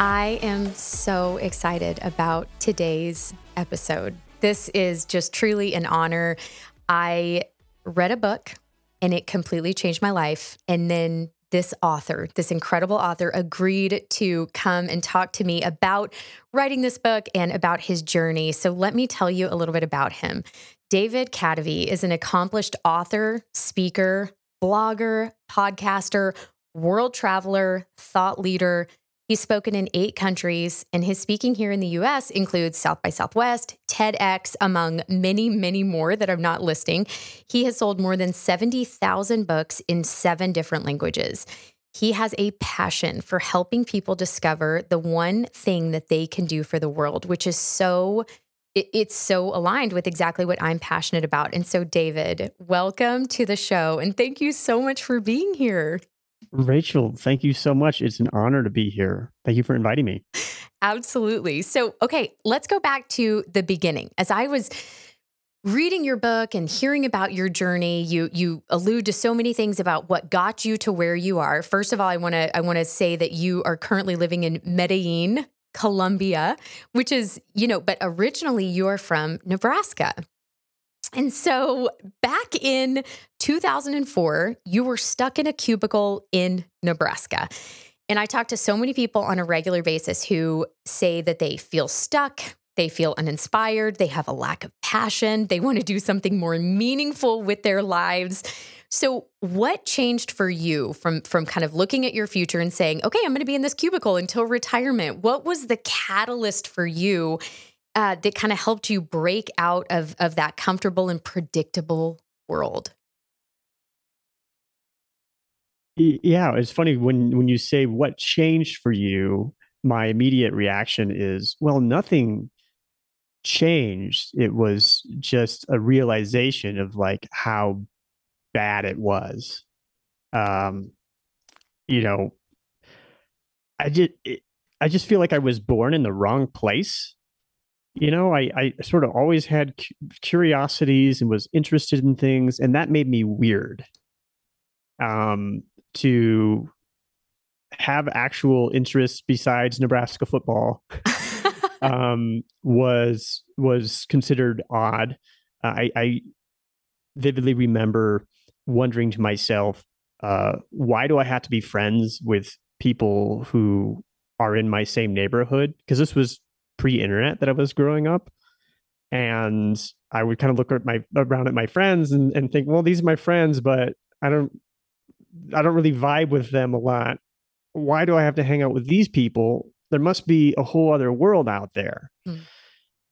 I am so excited about today's episode. This is just truly an honor. I read a book and it completely changed my life. And then this author, this incredible author, agreed to come and talk to me about writing this book and about his journey. So let me tell you a little bit about him. David Kadavy is an accomplished author, speaker, blogger, podcaster, world traveler, thought leader, He's spoken in eight countries, and his speaking here in the US includes South by Southwest, TEDx, among many, many more that I'm not listing. He has sold more than 70,000 books in seven different languages. He has a passion for helping people discover the one thing that they can do for the world, which is so it's so aligned with exactly what I'm passionate about. And so, David, welcome to the show. And thank you so much for being here. Rachel, thank you so much. It's an honor to be here. Thank you for inviting me. Absolutely. So, okay, let's go back to the beginning. As I was reading your book and hearing about your journey, you you allude to so many things about what got you to where you are. First of all, I want to I want to say that you are currently living in Medellin, Colombia, which is, you know, but originally you are from Nebraska. And so back in 2004, you were stuck in a cubicle in Nebraska. And I talk to so many people on a regular basis who say that they feel stuck, they feel uninspired, they have a lack of passion, they want to do something more meaningful with their lives. So, what changed for you from from kind of looking at your future and saying, "Okay, I'm going to be in this cubicle until retirement." What was the catalyst for you uh, that kind of helped you break out of of that comfortable and predictable world? Yeah, it's funny when when you say what changed for you. My immediate reaction is, well, nothing changed. It was just a realization of like how bad it was. Um, you know, I just I just feel like I was born in the wrong place you know i i sort of always had curiosities and was interested in things and that made me weird. Um to have actual interests besides nebraska football um was was considered odd. I i vividly remember wondering to myself uh why do i have to be friends with people who are in my same neighborhood? Because this was pre-internet that I was growing up. And I would kind of look at my around at my friends and, and think, well, these are my friends, but I don't I don't really vibe with them a lot. Why do I have to hang out with these people? There must be a whole other world out there. Mm.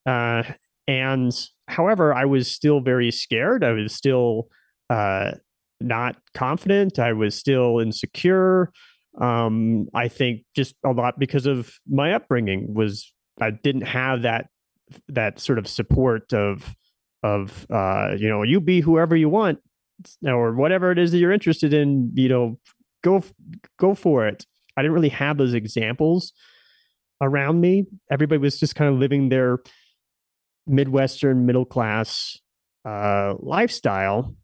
Uh, and however, I was still very scared. I was still uh, not confident. I was still insecure. Um, I think just a lot because of my upbringing was I didn't have that that sort of support of of uh, you know you be whoever you want or whatever it is that you're interested in you know go go for it. I didn't really have those examples around me. Everybody was just kind of living their midwestern middle class uh, lifestyle.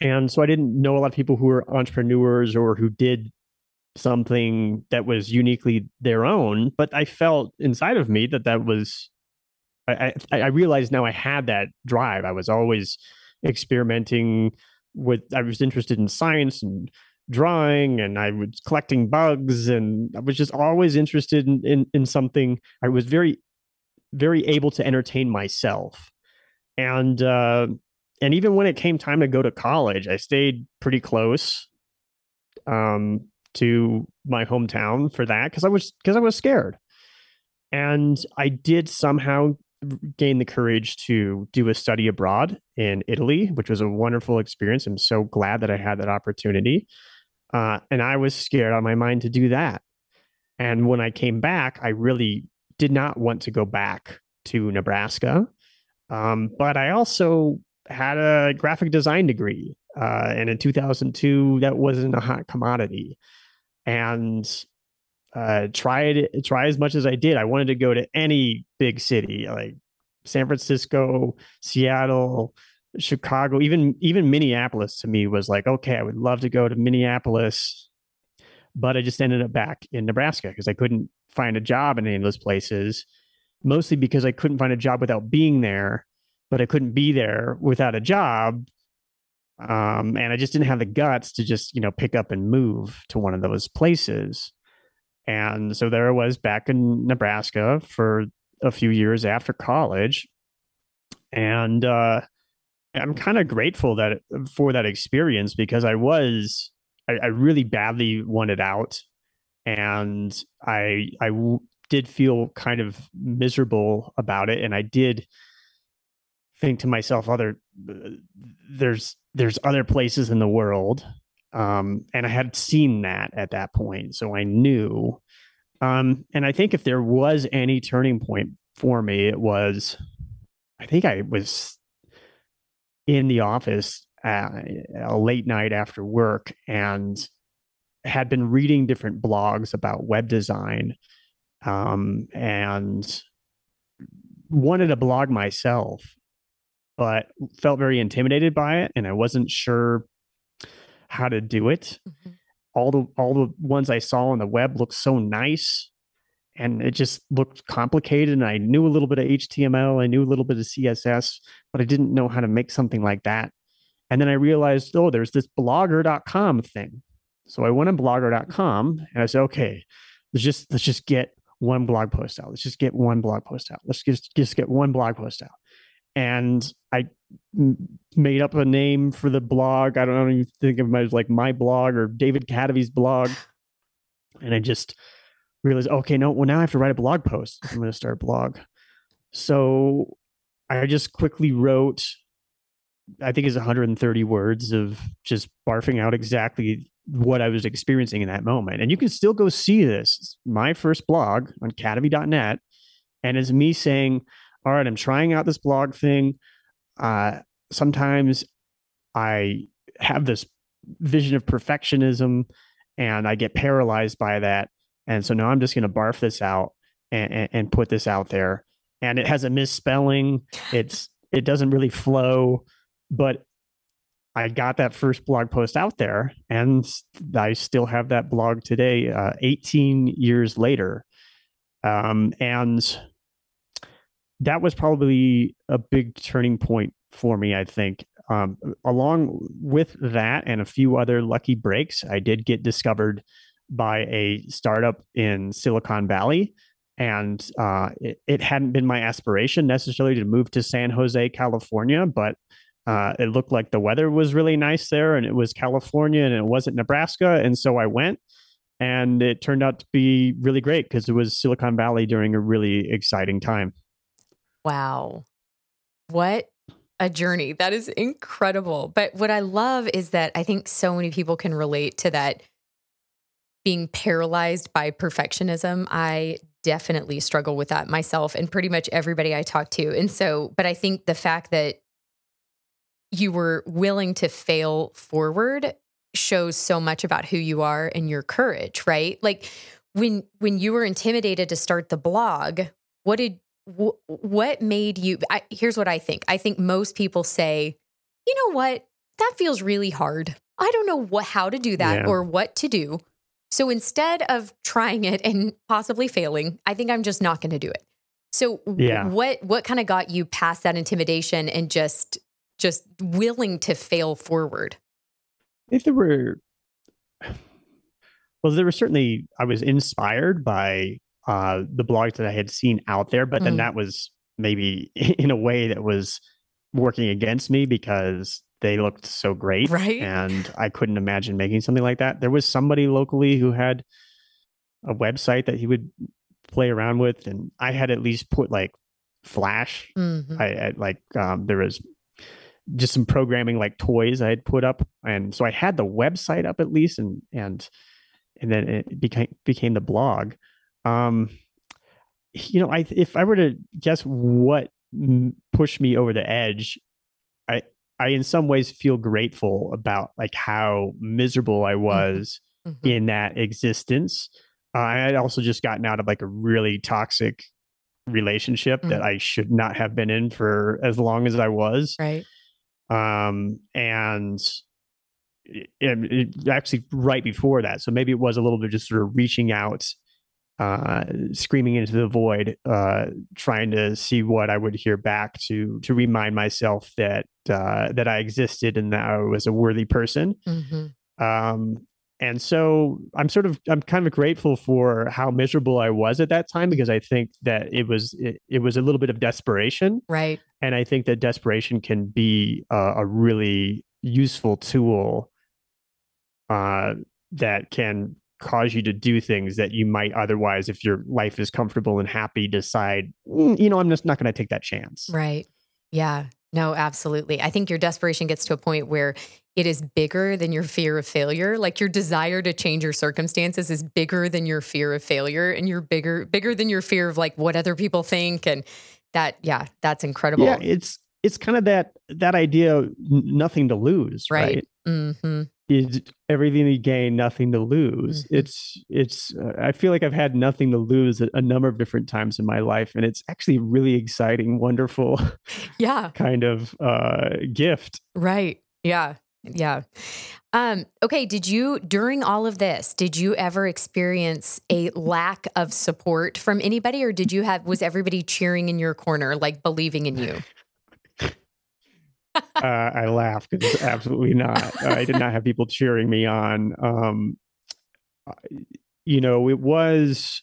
And so i didn't know a lot of people who were entrepreneurs or who did something that was uniquely their own but i felt inside of me that that was i i, I realized now i had that drive. I was always experimenting with i was interested in science and drawing and i was collecting bugs and i was just always interested in in, in something. I was very very able to entertain myself. And uh and even when it came time to go to college i stayed pretty close. Um to my hometown for that because I was because I was scared. And I did somehow gain the courage to do a study abroad in Italy, which was a wonderful experience. I'm so glad that I had that opportunity. Uh, and I was scared on my mind to do that. And when I came back, I really did not want to go back to Nebraska. Um, but I also had a graphic design degree. Uh, and in 2002, that wasn't a hot commodity and uh, tried try as much as I did. I wanted to go to any big city like San Francisco, Seattle, Chicago, even even Minneapolis. To me was like, okay, I would love to go to Minneapolis, but I just ended up back in Nebraska because I couldn't find a job in any of those places, mostly because I couldn't find a job without being there, but I couldn't be there without a job. Um, and I just didn't have the guts to just, you know, pick up and move to one of those places. And so there I was back in Nebraska for a few years after college. And uh, I'm kind of grateful that for that experience because I was I, I really badly wanted out, and I I did feel kind of miserable about it, and I did think to myself, other there's there's other places in the world, um, and I had seen that at that point, so I knew. Um, and I think if there was any turning point for me, it was, I think I was in the office a late night after work and had been reading different blogs about web design um, and wanted a blog myself, but felt very intimidated by it, and I wasn't sure how to do it. Mm-hmm. All the all the ones I saw on the web looked so nice, and it just looked complicated. And I knew a little bit of HTML, I knew a little bit of CSS, but I didn't know how to make something like that and then I realized, oh, there's this blogger.com thing. So I went on blogger.com and I said, okay, let's just let's just get one blog post out. Let's just get one blog post out. Let's just just get one blog post out. And I made up a name for the blog. I don't, even think of it as like my blog or David Kadavy's blog. And I just realized, okay, no, well now I have to write a blog post. I'm going to start a blog. So I just quickly wrote I think is 130 words of just barfing out exactly what I was experiencing in that moment. And you can still go see this. My first blog on kadavy.net. And it's me saying, All right, I'm trying out this blog thing. Uh, sometimes I have this vision of perfectionism and I get paralyzed by that. And so now I'm just going to barf this out and, and, and put this out there. And it has a misspelling. It's, it doesn't really flow but I got that first blog post out there, and I still have that blog today, uh, 18 years later. Um, and that was probably a big turning point for me, I think. Um, along with that and a few other lucky breaks, I did get discovered by a startup in Silicon Valley. And uh, it, it hadn't been my aspiration necessarily to move to San Jose, California, but uh, it looked like the weather was really nice there and it was California and it wasn't Nebraska. And so I went and it turned out to be really great because it was Silicon Valley during a really exciting time. Wow. What a journey. That is incredible. But what I love is that I think so many people can relate to that being paralyzed by perfectionism. I definitely struggle with that myself and pretty much everybody I talk to. And so, but I think the fact that you were willing to fail forward shows so much about who you are and your courage, right? Like when when you were intimidated to start the blog, what did wh- what made you I, here's what I think. I think most people say, "You know what? That feels really hard. I don't know what how to do that yeah. or what to do." So instead of trying it and possibly failing, I think I'm just not going to do it. So yeah. what what kind of got you past that intimidation and just just willing to fail forward? If there were, well, there were certainly, I was inspired by uh, the blogs that I had seen out there, but then mm. that was maybe in a way that was working against me because they looked so great. Right. And I couldn't imagine making something like that. There was somebody locally who had a website that he would play around with, and I had at least put like Flash. Mm-hmm. I, I, like um, there was just some programming like toys I had put up, and so I had the website up at least, and and and then it became became the blog. Um, you know, I if I were to guess what pushed me over the edge, I I in some ways feel grateful about like how miserable I mm-hmm. was mm-hmm. in that existence. Uh, I had also just gotten out of like a really toxic relationship mm-hmm. that I should not have been in for as long as I was. Right. Um, and it, it, actually right before that. So maybe it was a little bit just sort of reaching out uh, screaming into the void, uh, trying to see what I would hear back to to remind myself that uh, that I existed and that I was a worthy person. Mm-hmm. Um, and so I'm sort of I'm kind of grateful for how miserable I was at that time because I think that it was it, it was a little bit of desperation, right? And I think that desperation can be a, a really useful tool uh, that can cause you to do things that you might otherwise, if your life is comfortable and happy, decide, mm, you know, I'm just not going to take that chance. Right. Yeah. No, absolutely. I think your desperation gets to a point where it is bigger than your fear of failure. Like your desire to change your circumstances is bigger than your fear of failure and you're bigger bigger than your fear of like what other people think and that yeah, that's incredible. Yeah, it's it's kind of that that idea nothing to lose, right? right? Mm-hmm is everything to gain, nothing to lose. Mm-hmm. It's it's. Uh, I feel like I've had nothing to lose a, a, number of different times in my life, and it's actually really exciting, wonderful, yeah, kind of uh, gift. Right. Yeah. Yeah. Um, okay. Did you, during all of this, did you ever experience a lack of support from anybody, or did you have, was everybody cheering in your corner, like believing in you? Uh, I laughed because absolutely not. I did not have people cheering me on. Um, you know, it was.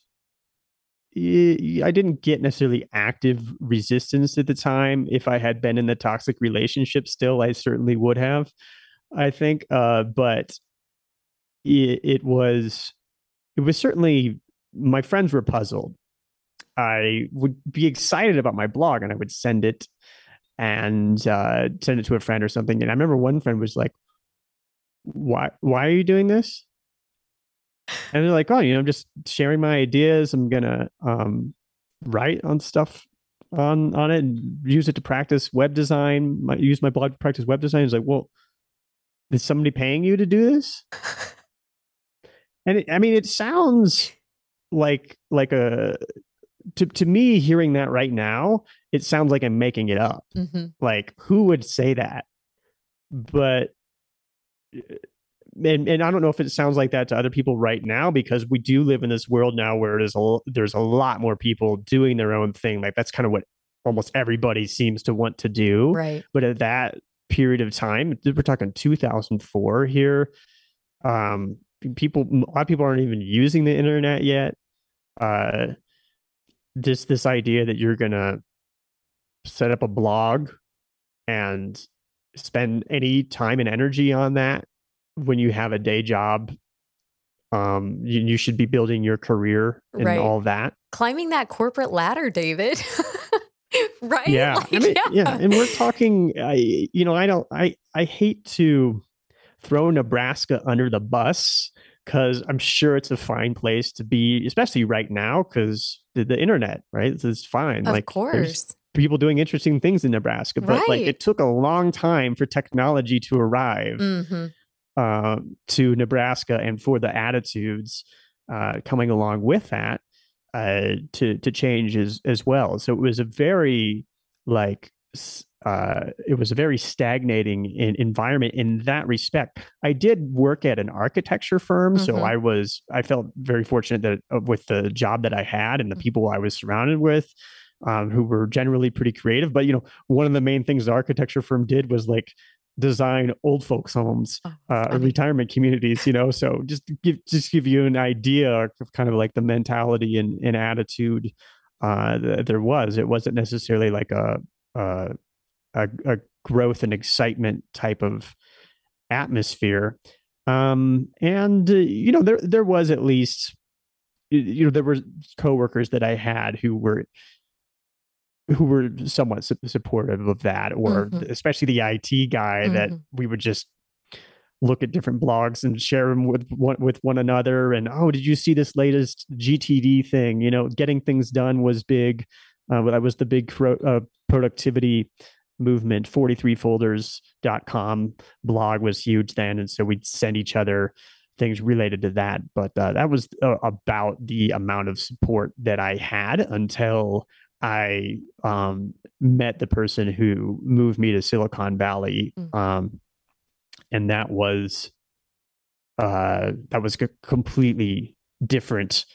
I didn't get necessarily active resistance at the time. If I had been in the toxic relationship still, I certainly would have. I think, uh, but it, it was it was certainly my friends were puzzled. I would be excited about my blog and I would send it and uh, send it to a friend or something. And I remember one friend was like, "Why? Why are you doing this?" And they're like, "Oh, you know, I'm just sharing my ideas. I'm gonna um, write on stuff on on it and use it to practice web design. My, use my blog to practice web design." It's like, well, is somebody paying you to do this? and it, I mean, it sounds like like a to to me hearing that right now it sounds like i'm making it up mm-hmm. like who would say that but and, and I don't know if it sounds like that to other people right now because we do live in this world now where there's a there's a lot more people doing their own thing. Like that's kind of what almost everybody seems to want to do. Right. But at that period of time, we're talking 2004 here. Um, people, a lot of people aren't even using the internet yet. Uh, just this idea that you're gonna set up a blog and spend any time and energy on that when you have a day job um you, you should be building your career and right. all that climbing that corporate ladder david right yeah like, I mean, yeah. yeah and we're talking i you know i don't i i hate to throw nebraska under the bus because I'm sure it's a fine place to be, especially right now because the, the, internet, right? It's fine. Of like, course. People doing interesting things in Nebraska, but right. like it took a long time for technology to arrive mm-hmm. uh, to Nebraska and for the attitudes uh, coming along with that uh, to to change as as well. So it was a very like uh, it was a very stagnating in, environment in that respect. I did work at an architecture firm, mm-hmm. so I was I felt very fortunate that uh, with the job that I had and the mm. people I was surrounded with, um, who were generally pretty creative. But you know, one of the main things the architecture firm did was like design old folks homes oh, uh, retirement communities you know so just give just give you an idea of kind of like the mentality and, and attitude uh, that there was it wasn't necessarily like a, a a, a growth and excitement type of atmosphere. Um, and uh, you know, there there was at least you know there were coworkers that I had who were who were somewhat su- supportive of that, or mm-hmm. especially the IT guy mm-hmm. that we would just look at different blogs and share them with one with one another. And oh, did you see this latest GTD thing? You know, getting things done was big. Uh, that was the big pro- uh, productivity movement. 43folders.com blog was huge then and so we'd send each other things related to that. But uh, that was uh, about the amount of support that i had until i um, met the person who moved me to silicon valley. Mm. um, and that was uh, that was a completely different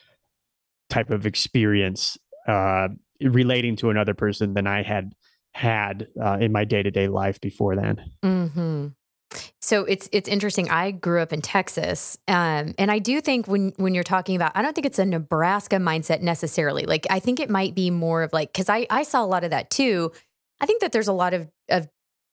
type of experience uh, relating to another person than I had had uh, in my day to day life before then. Mm-hmm. So it's it's interesting. I grew up in Texas, um, and I do think when when you're talking about, I don't think it's a Nebraska mindset necessarily. Like I think it might be more of like because I I saw a lot of that too. I think that there's a lot of of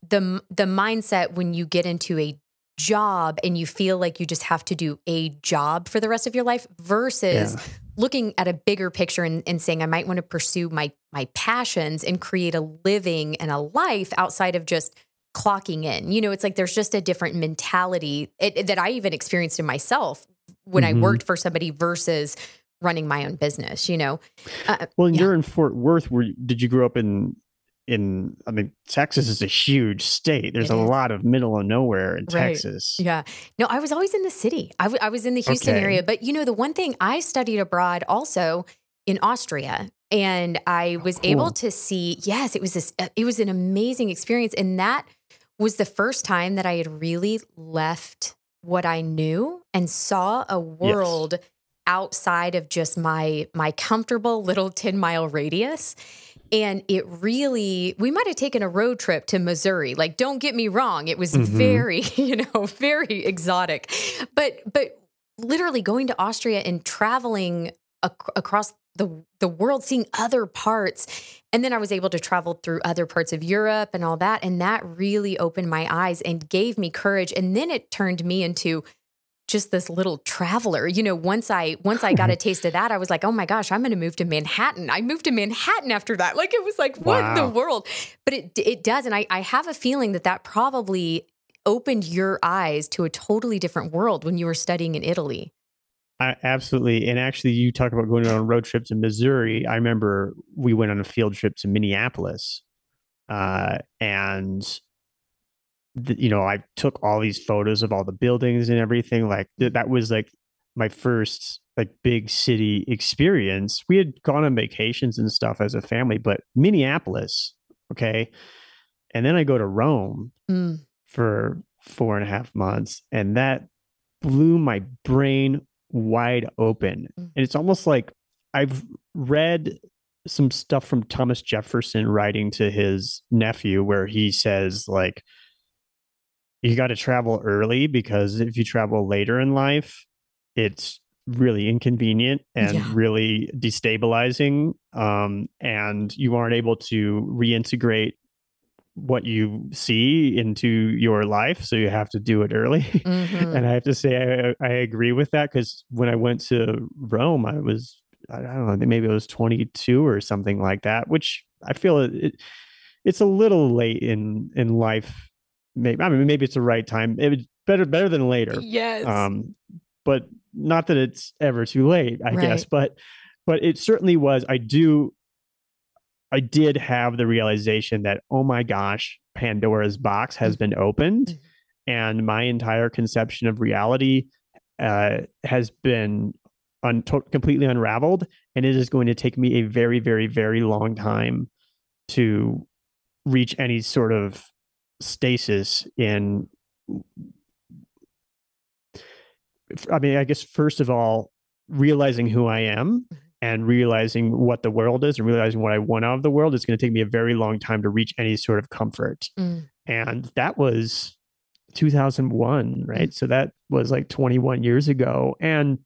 the the mindset when you get into a job and you feel like you just have to do a job for the rest of your life versus yeah. looking at a bigger picture and, and, saying I might want to pursue my my passions and create a living and a life outside of just clocking in. You know, it's like there's just a different mentality it, that I even experienced in myself when mm-hmm. I worked for somebody versus running my own business. You know. Uh, well, yeah. you're in Fort Worth. Where did you grow up in? In I mean, Texas is a huge state. There's it a is. lot of middle of nowhere in right. Texas. Yeah. No, I was always in the city. I, w- I was in the Houston okay. area. But you know, the one thing I studied abroad also in Austria and I was cool. able to see yes it was this uh, it was an amazing experience and that was the first time that I had really left what I knew and saw a world yes. outside of just my my comfortable little 10 mile radius and it really we might have taken a road trip to Missouri like don't get me wrong it was mm-hmm. very you know very exotic but but literally going to Austria and traveling ac- across the the world, seeing other parts. And then I was able to travel through other parts of Europe and all that. And that really opened my eyes and gave me courage. And then it turned me into just this little traveler. You know, once I once I got a taste of that, I was like, oh my gosh, I'm gonna move to Manhattan. I moved to Manhattan after that. Like it was like, what wow. in the world? But it it does. And I, I have a feeling that that probably opened your eyes to a totally different world when you were studying in Italy. I, absolutely. And actually, you talk about going on road trips to Missouri. I remember we went on a field trip to Minneapolis. Uh, and, the, you know, I took all these photos of all the buildings and everything. Like, th- that was like my first like big city experience. We had gone on vacations and stuff as a family, but Minneapolis, okay. And then I go to Rome mm. for four and a half months, and that blew my brain wide open. Mm. And it's almost like I've read some stuff from Thomas Jefferson writing to his nephew where he says like you got to travel early because if you travel later in life it's really inconvenient and yeah. really destabilizing um, and you aren't able to reintegrate what you see into your life so you have to do it early mm-hmm. and i have to say i, I agree with that because when i went to rome i was i don't know maybe i was 22 or something like that which i feel it, it's a little late in in life maybe i mean maybe it's the right time it was better better than later yes um but not that it's ever too late i right. guess but but it certainly was i do I did have the realization that, oh my gosh, Pandora's box has mm-hmm. been opened mm-hmm. and my entire conception of reality uh, has been un- completely unraveled. And it is going to take me a very, very, very long time to reach any sort of stasis in. I mean, I guess, first of all, realizing who I am mm-hmm and realizing what the world is and realizing what I want out of the world, is going to take me a very long time to reach any sort of comfort. Mm. And that was 2001, right? Mm. So that was like 21 years ago. And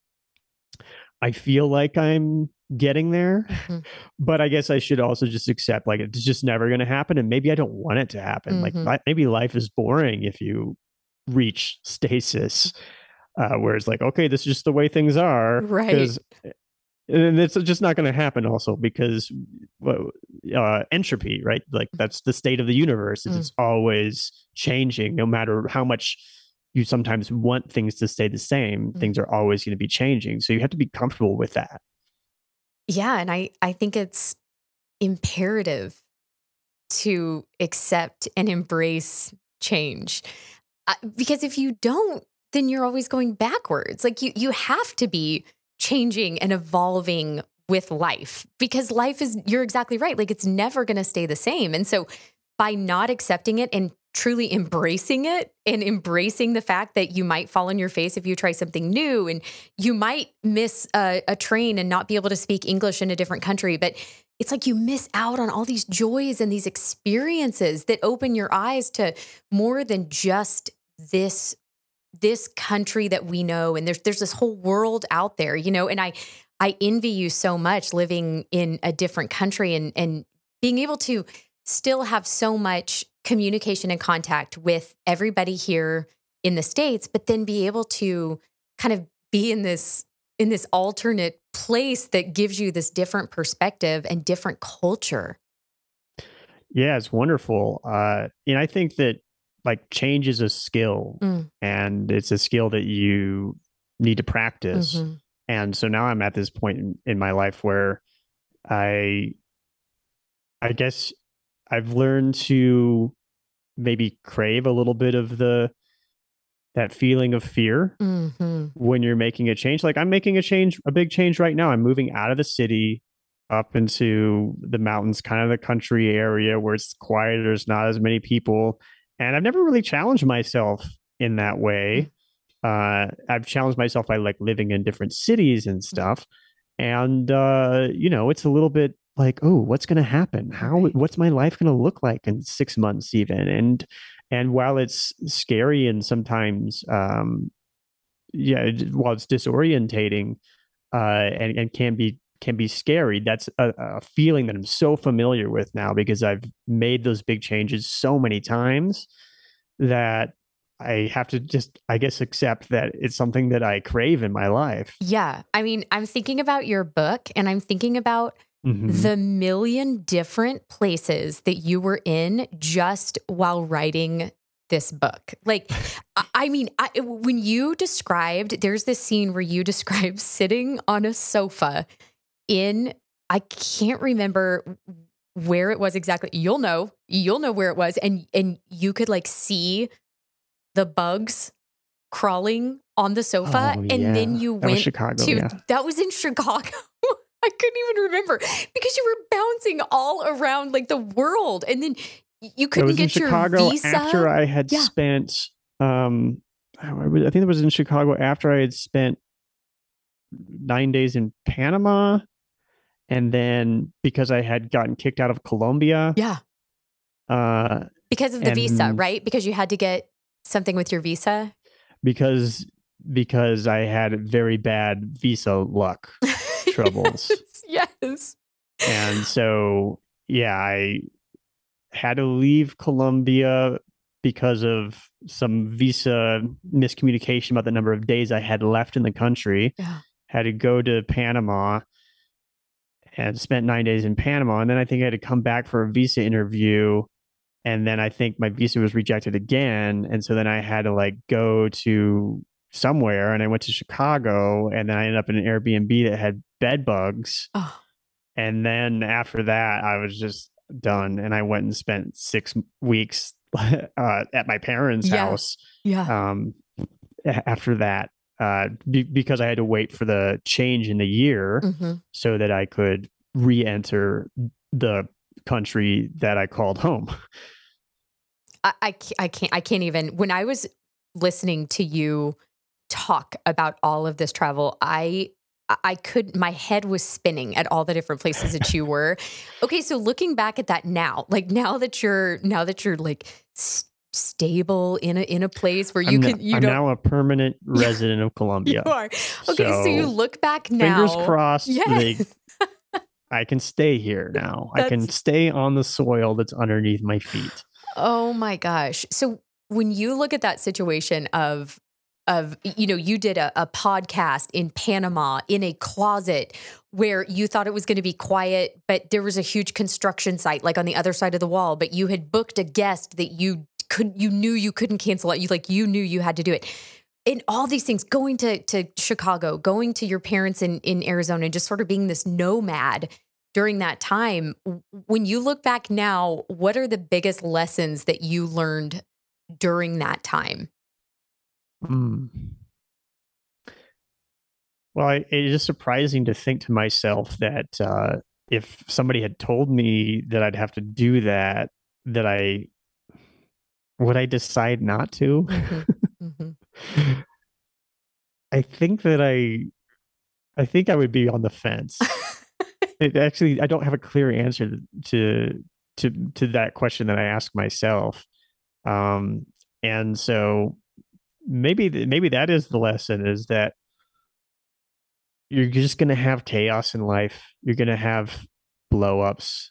I feel like I'm getting there, mm-hmm. but I guess I should also just accept like it's just never going to happen. And maybe I don't want it to happen. Mm-hmm. Like maybe life is boring if you reach stasis. Uh, where it's like, okay, this is just the way things are. Right. Because and it's just not going to happen also because uh, entropy right like mm. that's the state of the universe mm. it's always changing no matter how much you sometimes want things to stay the same things are always going to be changing so you have to be comfortable with that yeah and i i think it's imperative to accept and embrace change uh, because if you don't then you're always going backwards like you you have to be changing and evolving with life because life is, you're exactly right. Like it's never going to stay the same. And so by not accepting it and truly embracing it and embracing the fact that you might fall on your face if you try something new and you might miss a, a, train and not be able to speak English in a different country. But it's like you miss out on all these joys and these experiences that open your eyes to more than just this this country that we know and there's there's this whole world out there you know and i i envy you so much living in a different country and and being able to still have so much communication and contact with everybody here in the states but then be able to kind of be in this in this alternate place that gives you this different perspective and different culture yeah it's wonderful uh and i think that like change is a skill mm. and it's a skill that you need to practice mm-hmm. and so now i'm at this point in, in my life where i i guess I've learned to maybe crave a little bit of the that feeling of fear mm-hmm. when you're making a change. Like I'm making a change, a big change right now. I'm moving out of the city up into the mountains, kind of the country area where it's quieter, There's not as many people, and I've never really challenged myself in that way. Mm. Uh, I've challenged myself by like living in different cities and mm. stuff, and uh, you know, it's a little bit like oh what's going to happen how what's my life going to look like in six months even and and while it's scary and sometimes um yeah while it's disorientating uh and, and can be can be scary that's a, a feeling that i'm so familiar with now because i've made those big changes so many times that I have to just, I guess, accept that it's something that I crave in my life. Yeah. I mean, I'm thinking about your book and I'm thinking about Mm-hmm. the million different places that you were in just while writing this book. Like, I mean, I, when you described, there's this scene where you describe sitting on a sofa in, I can't remember where it was exactly. You'll know, you'll know where it was, and and you could like see the bugs crawling on the sofa, oh, and then you went Chicago, to yeah. that was in Chicago. I couldn't even remember because you were bouncing all around like the world, and then you couldn't get your Chicago visa after I had yeah. spent. Um, I think it was in Chicago after I had spent nine days in Panama, and then because I had gotten kicked out of Colombia. Yeah. Uh, because of the visa, right? Because you had to get something with your visa. Because because I had very bad visa luck. troubles. yes. And so, yeah, I had to leave Colombia because of some visa miscommunication about the number of days I had left in the country. Yeah. Had to go to Panama and spent nine days in Panama. And then I think I had to come back for a visa interview. And then I think my visa was rejected again. And so then I had to like go to somewhere and I went to Chicago and then I ended up in an Airbnb that had bed bugs. Oh. And then after that, I was just done and I went and spent six weeks uh, at my parents' yeah. house. Yeah. Um, after that, uh, be- because I had to wait for the change in the year mm-hmm. so that I could re enter the country that I called home. I, I, I can't, I can't even, when I was listening to you talk about all of this travel, I I could my head was spinning at all the different places that you were. Okay, so looking back at that now, like now that you're now that you're like st- stable in a in a place where you I'm can n- you I'm don't now a permanent resident of Colombia. You are. Okay, so, so you look back now. Fingers crossed. Yes. I can stay here now. That's, I can stay on the soil that's underneath my feet. Oh my gosh. So when you look at that situation of of you know you did a, a, podcast in panama in a closet where you thought it was going to be quiet but there was a huge construction site like on the other side of the wall but you had booked a guest that you could you knew you couldn't cancel it you like you knew you had to do it. And all these things going to to chicago going to your parents in in arizona and just sort of being this nomad during that time when you look back now what are the biggest lessons that you learned during that time Mm. Well, I, it is surprising to think to myself that uh, if somebody had told me that I'd have to do that, that I would I decide not to? Mm-hmm. Mm-hmm. I think that I, I think I would be on the fence. it actually, I don't have a clear answer to to to that question that I ask myself. Um, and so maybe maybe that is the lesson is that you're just going to have chaos in life. You're going to have blowups.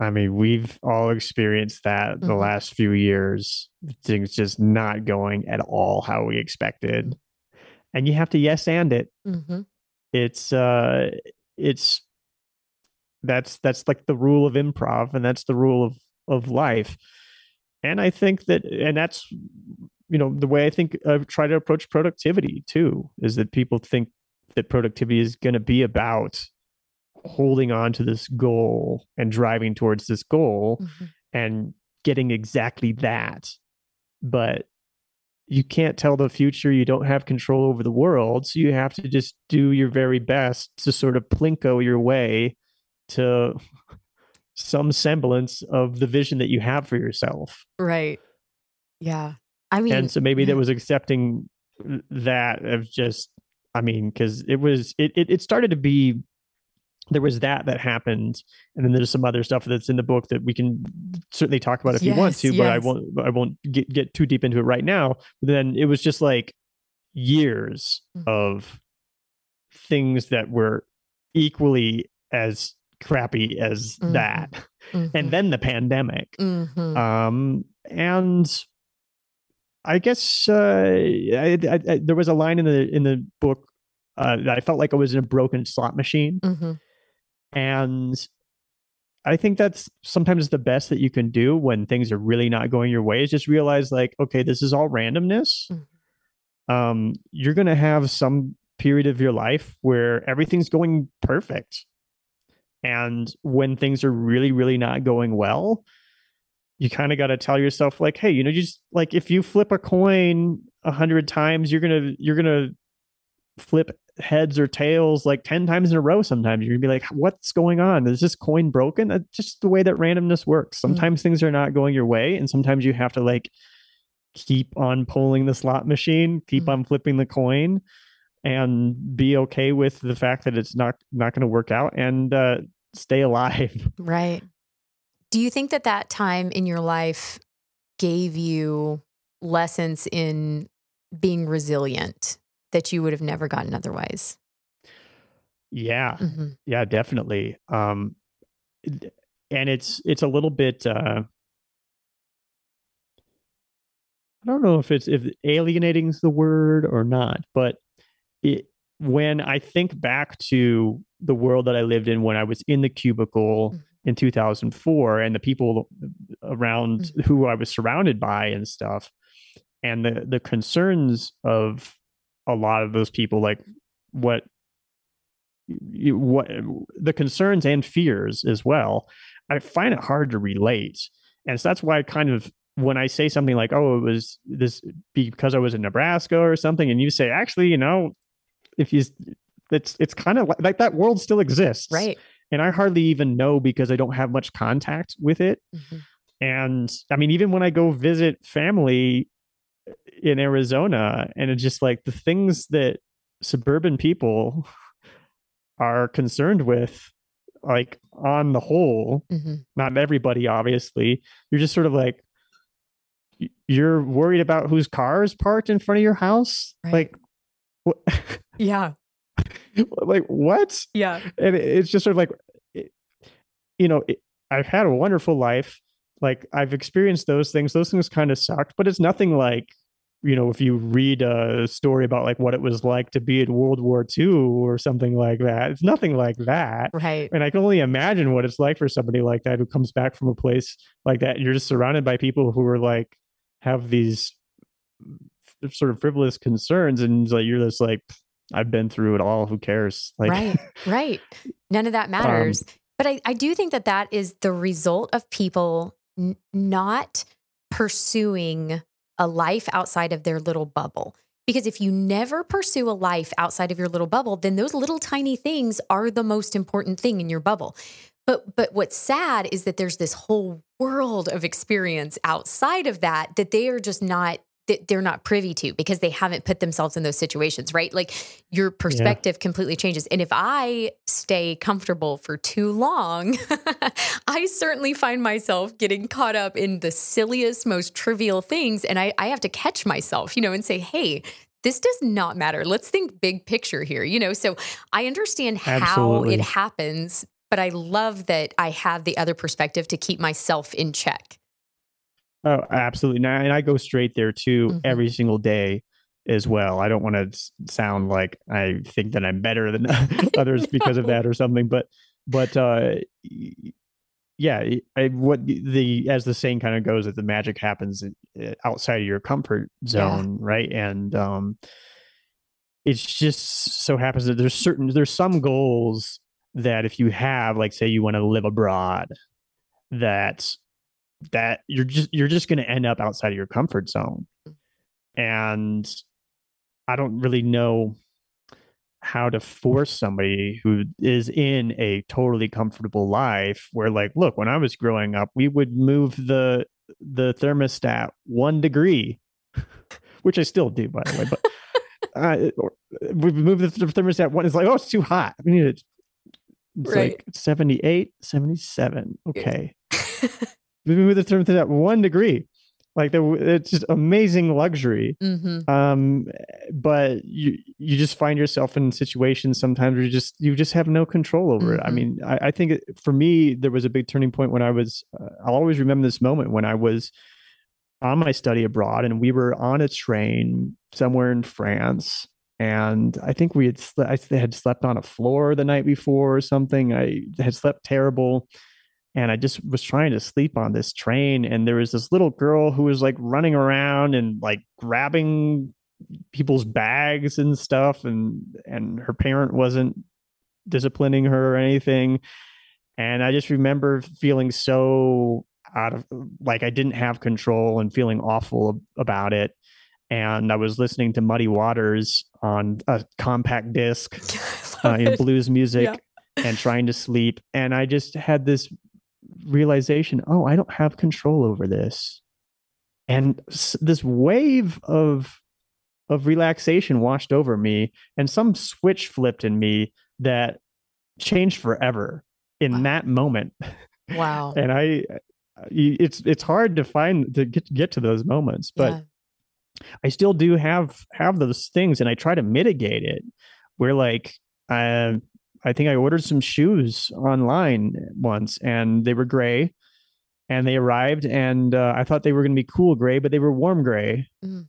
I mean, we've all experienced that the mm-hmm. last few years. Things just not going at all how we expected. And you have to yes and it. Mm-hmm. It's uh it's that's that's like the rule of improv and that's the rule of of life. And I think that and that's you know the way I think I try to approach productivity too is that people think that productivity is going to be about holding on to this goal and driving towards this goal mm-hmm. and getting exactly that. But you can't tell the future. You don't have control over the world. So you have to just do your very best to sort of plinko your way to some semblance of the vision that you have for yourself. Right. Yeah. I mean, and so maybe that was accepting that of just, I mean, because it was, it, it, it started to be there was that that happened and then there's some other stuff that's in the book that we can certainly talk about if yes, you want to yes. but i won't i won't get, get too deep into it right now but then it was just like years mm-hmm. of things that were equally as crappy as mm-hmm. that mm-hmm. and then the pandemic mm-hmm. um and i guess uh I, I, I, there was a line in the in the book uh, that I felt like I was in a broken slot machine. Mm-hmm. And I think that's sometimes the best that you can do when things are really not going your way is just realize like, okay, this is all randomness. Mm-hmm. Um, you're going to have some period of your life where everything's going perfect. And when things are really, really not going well, you kind of got to tell yourself like, hey, you know, just like if you flip a coin a hundred times, you're gonna you're gonna flip heads or tails like 10 times in a row sometimes you're gonna be like what's going on is this coin broken that's just the way that randomness works hmm. sometimes mm. things are not going your way and sometimes you have to like keep on pulling the slot machine keep mm. on flipping the coin and be okay with the fact that it's not not going to work out and uh, stay alive right do you think that that time in your life gave you lessons in being resilient that you would have never gotten otherwise. Yeah. Mm-hmm. Yeah, definitely. Um and it's it's a little bit uh I don't know if it's if alienating is the word or not, but it when I think back to the world that I lived in when I was in the cubicle mm-hmm. In 2004 and the people around mm-hmm. who I was surrounded by and stuff. And the the concerns of a lot of those people like what what the concerns and fears as well i find it hard to relate. And so that's why i kind of when i say something like oh it was this because i was in nebraska or something and you say actually you know if you it's it's kind of like, like that world still exists. Right and i hardly even know because i don't have much contact with it mm-hmm. and i mean even when i go visit family in Arizona, and it's just like the things that suburban people are concerned with, like on the whole, mm-hmm. not everybody, obviously. You're just sort of like, you're worried about whose car is parked in front of your house, right. like, what? yeah, like what? Yeah, and it's just sort of like, you know, I've had a wonderful life like I've experienced those things. Those things kind of sucked, but it's nothing like you know, if you read a story about like what it was like to be in World War II or something like that, it's nothing like that. Right. And I can only imagine what it's like for somebody like that who comes back from a place like that. You're just surrounded by people who are like, have these mm, sort of frivolous concerns. And like, you're just like, I've been through it all. Who cares? Like, right. Right. None of that um, matters. Um, but I, I do think that that is the result of people n- not pursuing a life outside of their little bubble. Because if you never pursue a life outside of your little bubble, then those little tiny things are the most important thing in your bubble. But but what's sad is that there's this whole world of experience outside of that that they are just not that they're not privy to because they haven't put themselves in those situations, right? Like your perspective yeah. completely changes. And if I stay comfortable for too long, I certainly find myself getting caught up in the silliest, most trivial things. And I, I have to catch myself, you know, and say, hey, this does not matter. Let's think big picture here, you know? So I understand Absolutely. how it happens, but I love that I have the other perspective to keep myself in check. Oh, absolutely. And I go straight there too mm-hmm. every single day as well. I don't want to sound like I think that I'm better than others because of that or something, but but uh yeah, I, what the as the saying kind of goes that the magic happens uh, outside of your comfort zone, yeah. right? And um it's just so happens that there's certain there's some goals that if you have like say you want to live abroad that that you're just you're just going to end up outside of your comfort zone. And i don't really know how to force somebody who is in a totally comfortable life where like look when i was growing up we would move the the thermostat one degree which i still do by the way but uh, we move the thermostat one it's like oh it's too hot. We need it. It's right. like 78 77 okay move the thermostat one degree like the, it's just amazing luxury mm-hmm. um but you you just find yourself in situations sometimes where you just you just have no control over mm-hmm. it i mm-hmm. mean i, I think it, for me there was a big turning point when i was uh, i'll always remember this moment when i was on my study abroad and we were on a train somewhere in france and i think we had sle- i had slept on a floor the night before or something i had slept terrible and I just was trying to sleep on this train and there was this little girl who was like running around and like grabbing people's bags and stuff and and her parent wasn't disciplining her or anything and I just remember feeling so out of like I didn't have control and feeling awful about it and I was listening to Muddy Waters on a compact disc uh, in blues music yeah. and trying to sleep and I just had this realization oh i don't have control over this and this wave of of relaxation washed over me and some switch flipped in me that changed forever in wow. that moment wow and i it's it's hard to find to get get to those moments but yeah. i still do have have those things and i try to mitigate it where like uh, I think I ordered some shoes online once and they were gray and they arrived and uh, I thought they were going to be cool gray, but they were warm gray. Mm.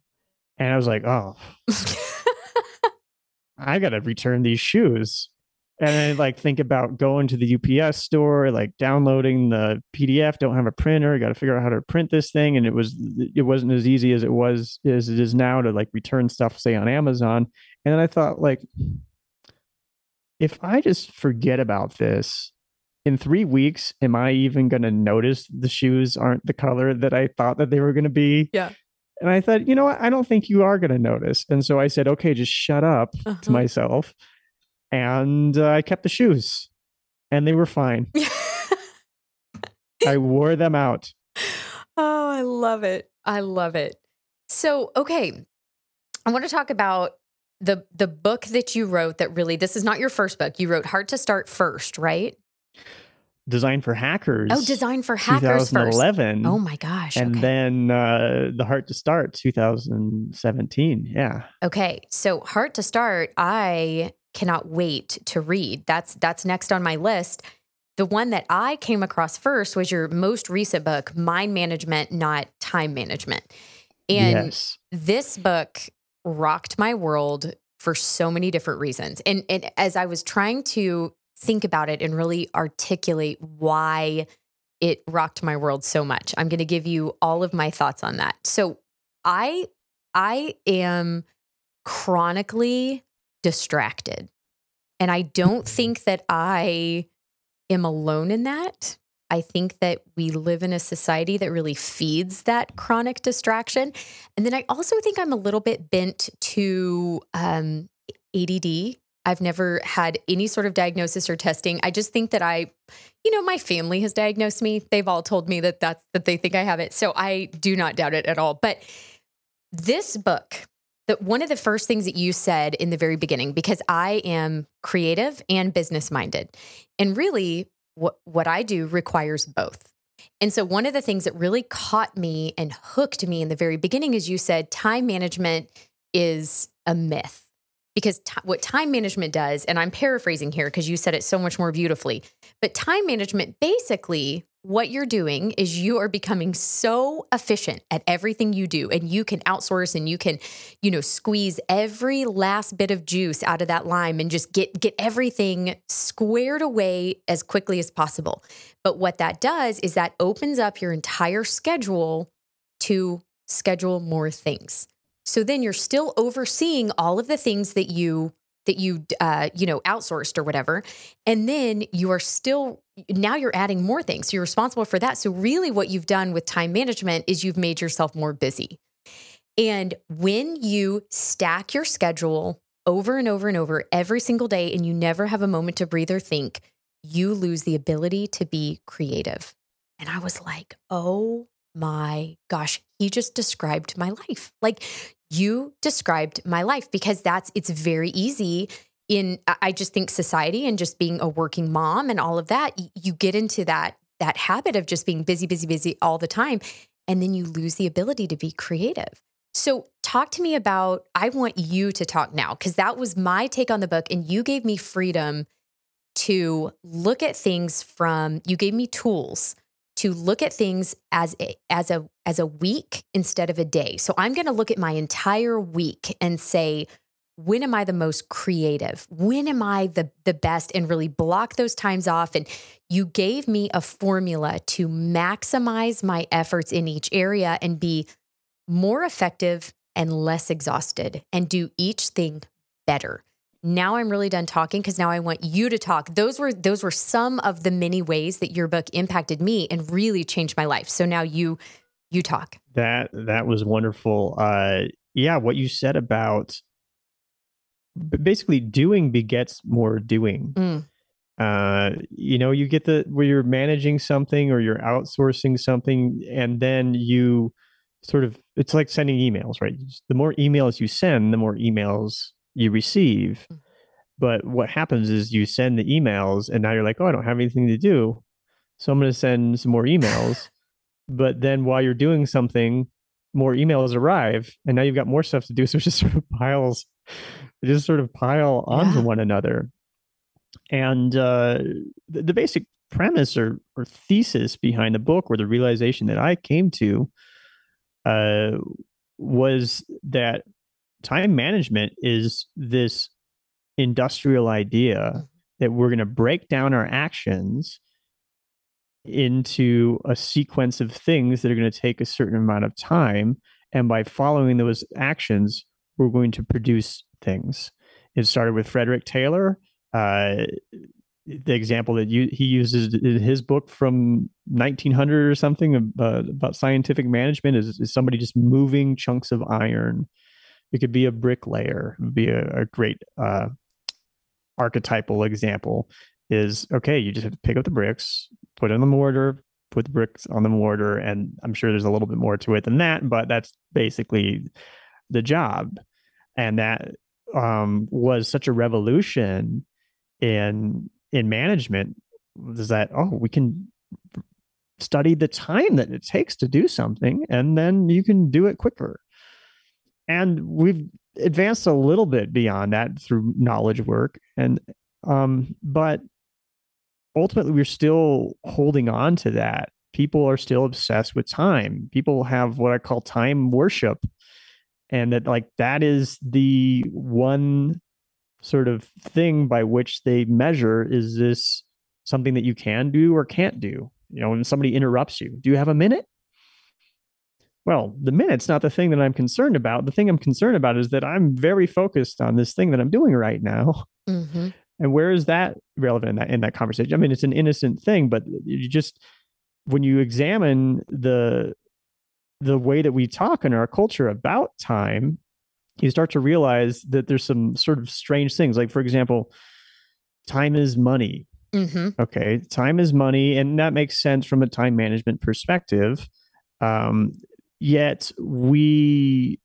And I was like, oh, I got to return these shoes. And I like think about going to the UPS store, like downloading the PDF, don't have a printer, got to figure out how to print this thing. And it was, it wasn't as easy as it was, as it is now to like return stuff, say on Amazon. And then I thought like, if I just forget about this in three weeks, am I even going to notice the shoes aren't the color that I thought that they were going to be? Yeah. And I thought, you know what? I don't think you are going to notice. And so I said, okay, just shut up uh-huh. to myself. And uh, I kept the shoes and they were fine. I wore them out. Oh, I love it. I love it. So, okay. I want to talk about the the book that you wrote that really this is not your first book. You wrote Heart to Start first, right? Design for Hackers. Oh, Design for Hackers 2011. First. Oh my gosh. And okay. then uh, The Heart to Start 2017. Yeah. Okay. So Heart to Start, I cannot wait to read. That's that's next on my list. The one that I came across first was your most recent book, Mind Management, Not Time Management. And yes. this book rocked my world for so many different reasons. And, and as I was trying to think about it and really articulate why it rocked my world so much, I'm going to give you all of my thoughts on that. So I I am chronically distracted. And I don't think that I am alone in that. I think that we live in a society that really feeds that chronic distraction. And then I also think I'm a little bit bent to um, ADD. I've never had any sort of diagnosis or testing. I just think that I, you know, my family has diagnosed me. They've all told me that that's that they think I have it. So I do not doubt it at all. But this book, that one of the first things that you said in the very beginning, because I am creative and business minded, and really what what I do requires both. And so one of the things that really caught me and hooked me in the very beginning is you said time management is a myth because t- what time management does, and I'm paraphrasing here because you said it so much more beautifully, but time management basically what you're doing is you are becoming so efficient at everything you do and you can outsource and you can you know squeeze every last bit of juice out of that lime and just get get everything squared away as quickly as possible. But what that does is that opens up your entire schedule to schedule more things so then you're still overseeing all of the things that you that you uh, you know outsourced or whatever, and then you are still now you're adding more things. So you're responsible for that. So really, what you've done with time management is you've made yourself more busy. And when you stack your schedule over and over and over every single day, and you never have a moment to breathe or think, you lose the ability to be creative. And I was like, oh my gosh, he just described my life. Like you described my life because that's it's very easy in I just think society and just being a working mom and all of that, you get into that that habit of just being busy, busy, busy all the time. And then you lose the ability to be creative. So, talk to me about, I want you to talk now, because that was my take on the book. And you gave me freedom to look at things from, you gave me tools to look at things as a, as a as a week instead of a day. So I'm going to look at my entire week and say when am I the most creative? When am I the the best and really block those times off and you gave me a formula to maximize my efforts in each area and be more effective and less exhausted and do each thing better now I'm really done talking because now I want you to talk. Those were those were some of the many ways that your book impacted me and really changed my life. So now you you talk. That that was wonderful. Uh yeah, what you said about basically doing begets more doing. Mm. Uh you know, you get the where you're managing something or you're outsourcing something and then you sort of it's like sending emails, right? The more emails you send, the more emails you receive. Mm. But what happens is you send the emails and now you're like, oh, I don't have anything to do. So I'm going to send some more emails. but then while you're doing something, more emails arrive and now you've got more stuff to do. So it just sort of piles, it just sort of pile onto yeah. one another. And uh, the, the basic premise or, or thesis behind the book or the realization that I came to uh, was that time management is this industrial idea that we're going to break down our actions into a sequence of things that are going to take a certain amount of time. And by following those actions, we're going to produce things. It started with Frederick Taylor. Uh, the example that you, he uses in his book from 1900 or something uh, about scientific management is, is somebody just moving chunks of iron it could be a bricklayer. Be a, a great uh, archetypal example. Is okay. You just have to pick up the bricks, put in the mortar, put the bricks on the mortar, and I'm sure there's a little bit more to it than that, but that's basically the job. And that um, was such a revolution in in management. Is that oh we can study the time that it takes to do something, and then you can do it quicker and we've advanced a little bit beyond that through knowledge work. And um but ultimately we're still holding on to that. People are still obsessed with time. People have what i call time worship. And that like that is the one sort of thing by which they measure is this something that you can do or can't do? You know when somebody interrupts you do you have a minute well, the minute's not the thing that I'm concerned about. The thing I'm concerned about is that I'm very focused on this thing that I'm doing right now. Mm-hmm. And where is that relevant in that in that conversation? I mean, it's an innocent thing, but you just when you examine the the way that we talk in our culture about time, you start to realize that there's some sort of strange things. Like, for example, time is money. Mm-hmm. Okay. Time is money. And that makes sense from a time management perspective. Um, yet we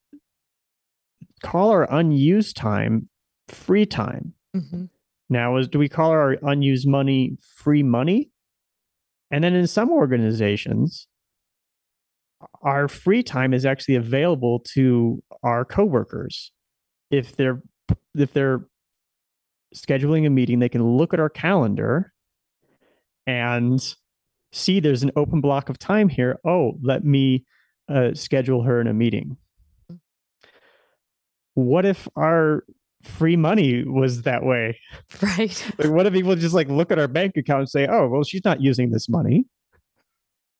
call our unused time free time. Mm-hmm. Now, is do we call our unused money free money? And then in some organizations, our free time is actually available to our coworkers. If they're if they're scheduling a meeting, they can look at our calendar and see there's an open block of time here. Oh, let me uh, schedule her in a meeting. What if our free money was that way? Right. Like, what if people just like look at our bank account and say, "Oh, well, she's not using this money."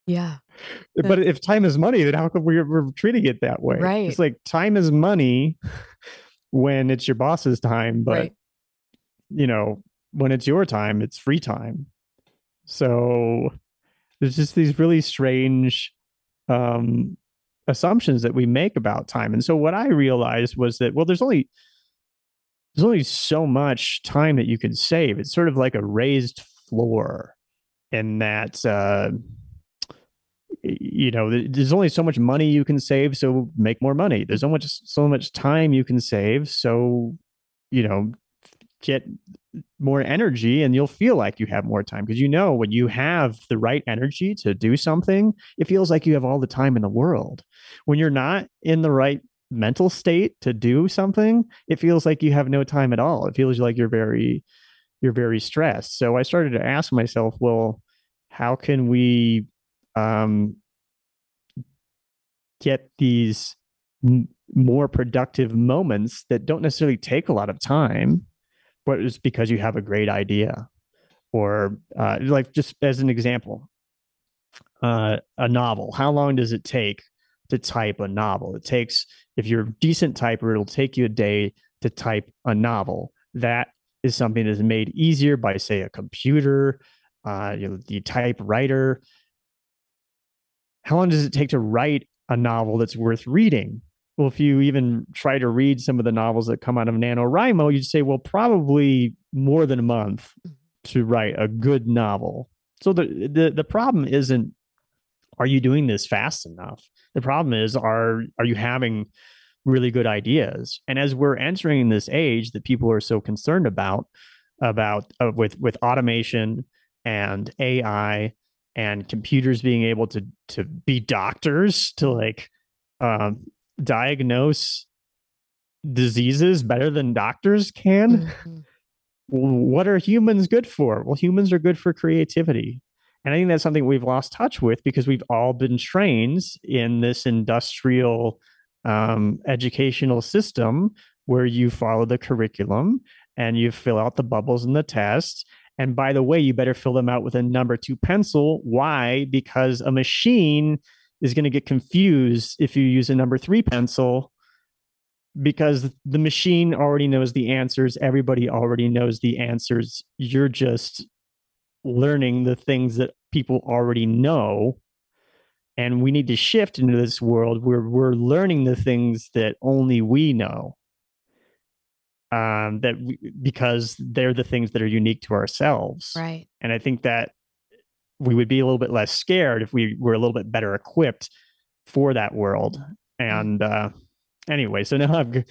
Yeah. But if time is money, then how come we're, we're treating it that way? Right. It's like time is money when it's your boss's time, but right. you know, when it's your time, it's free time. So there's just these really strange um assumptions that we make about time. And so what I realized was that well, there's only there's only so much time that you can save. It's sort of like a raised floor in that uh you know there's only so much money you can save so make more money there's so much so much time you can save so you know get more energy and you'll feel like you have more time. Because you know when you have the right energy to do something it feels like you have all the time in the world. When you're not in the right mental state to do something it feels like you have no time at all. It feels like you're very you're very stressed. So i started to ask myself well how can we um, get these m- more productive moments that don't necessarily take a lot of time, but it's because you have a great idea. Or, uh, like, just as an example, uh, a novel. How long does it take to type a novel? It takes, if you're a decent typer, it'll take you a day to type a novel. That is something that is made easier by, say, a computer, uh, you know, the typewriter how long does it take to write a novel that's worth reading? Well, if you even try to read some of the novels that come out of NaNoWriMo, you'd say, well, probably more than a month to write a good novel. So the, the, the problem isn't, are you doing this fast enough? The problem is, are, are you having really good ideas? And as we're entering this age that people are so concerned about, about uh, with, with automation and AI and computers being able to to be doctors to like um, diagnose diseases better than doctors can. Mm-hmm. what are humans good for? Well, humans are good for creativity. And I think that's something we've lost touch with because we've all been trained in this industrial um, educational system where you follow the curriculum and you fill out the bubbles in the test and by the way, you better fill them out with a number two pencil. Why? Because a machine is going to get confused if you use a number three pencil because the machine already knows the answers. Everybody already knows the answers. You're just learning the things that people already know. And we need to shift into this world where we're learning the things that only we know um, that we, because they're the things that are unique to ourselves. Right. And I think that we would be a little bit less scared if we were a little bit better equipped for that world. And uh, anyway, so now I've g-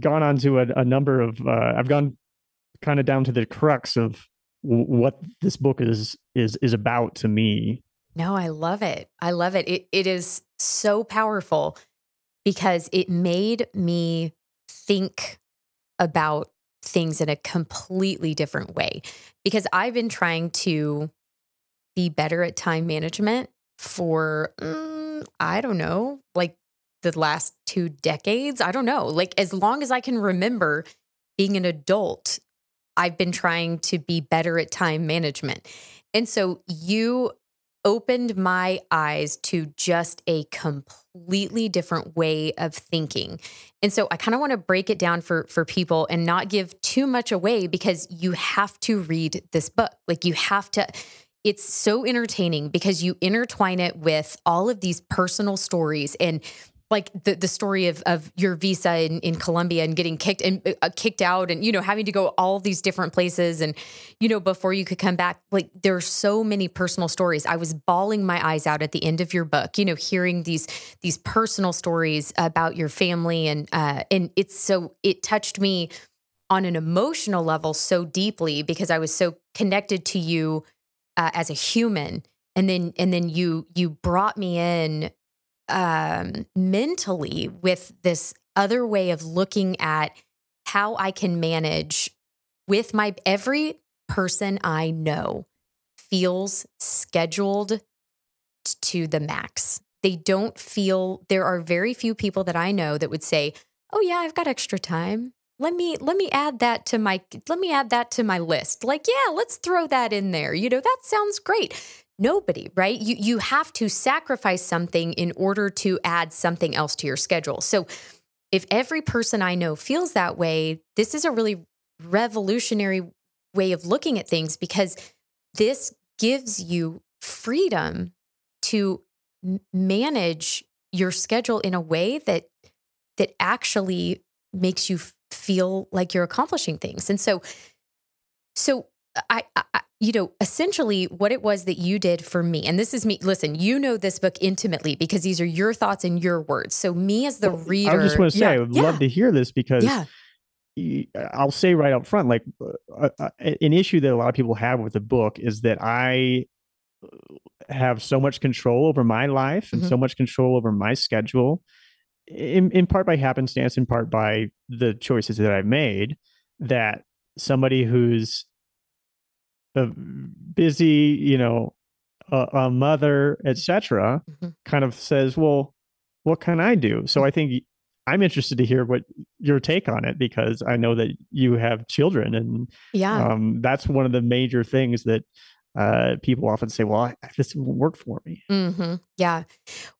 gone on to a, a number of, uh, I've gone kind of down to the crux of w- what this book is is is about to me. No, I love it. I love it. It it is so powerful because it made me think about things in a completely different way because I've been trying to be better at time management for, mm, I don't know, like the last two decades. I don't know. Like, as long as I can remember being an adult, I've been trying to be better at time management. And so you opened my eyes to just a completely different way of thinking. And so I kind of want to break it down for for people and not give too much away because you have to read this book. Like you have to it's so entertaining because you intertwine it with all of these personal stories and like the the story of of your visa in, in Colombia and getting kicked and uh, kicked out and you know having to go all these different places and you know before you could come back. Like there are so many personal stories. I was bawling my eyes out at the end of your book you know hearing these these personal stories about your family and uh and it's so it touched me on an emotional level so deeply because I was so connected to you uh, as a human and then and then you you brought me in um, mentally with this other way of looking at how I can manage with my every person I know feels scheduled to the max. They don't feel there are very few people that I know that would say, "Oh yeah, I've got extra time. Let me let me add that to my let me add that to my list." Like, "Yeah, let's throw that in there." You know, that sounds great. Nobody, right? You you have to sacrifice something in order to add something else to your schedule. So if every person I know feels that way, this is a really revolutionary way of looking at things because this gives you freedom to manage your schedule in a way that that actually makes you feel like you're accomplishing things. And so so I, I you know, essentially what it was that you did for me, and this is me. Listen, you know this book intimately because these are your thoughts and your words. So, me as the reader, I just want to say, yeah, I would yeah. love to hear this because yeah. I'll say right up front, like uh, uh, an issue that a lot of people have with the book is that I have so much control over my life and mm-hmm. so much control over my schedule, in, in part by happenstance, in part by the choices that I've made, that somebody who's a busy, you know, a, a mother, etc., mm-hmm. kind of says, "Well, what can I do?" So I think I'm interested to hear what your take on it because I know that you have children, and yeah, um, that's one of the major things that uh, people often say, "Well, I, this won't work for me." Mm-hmm. Yeah,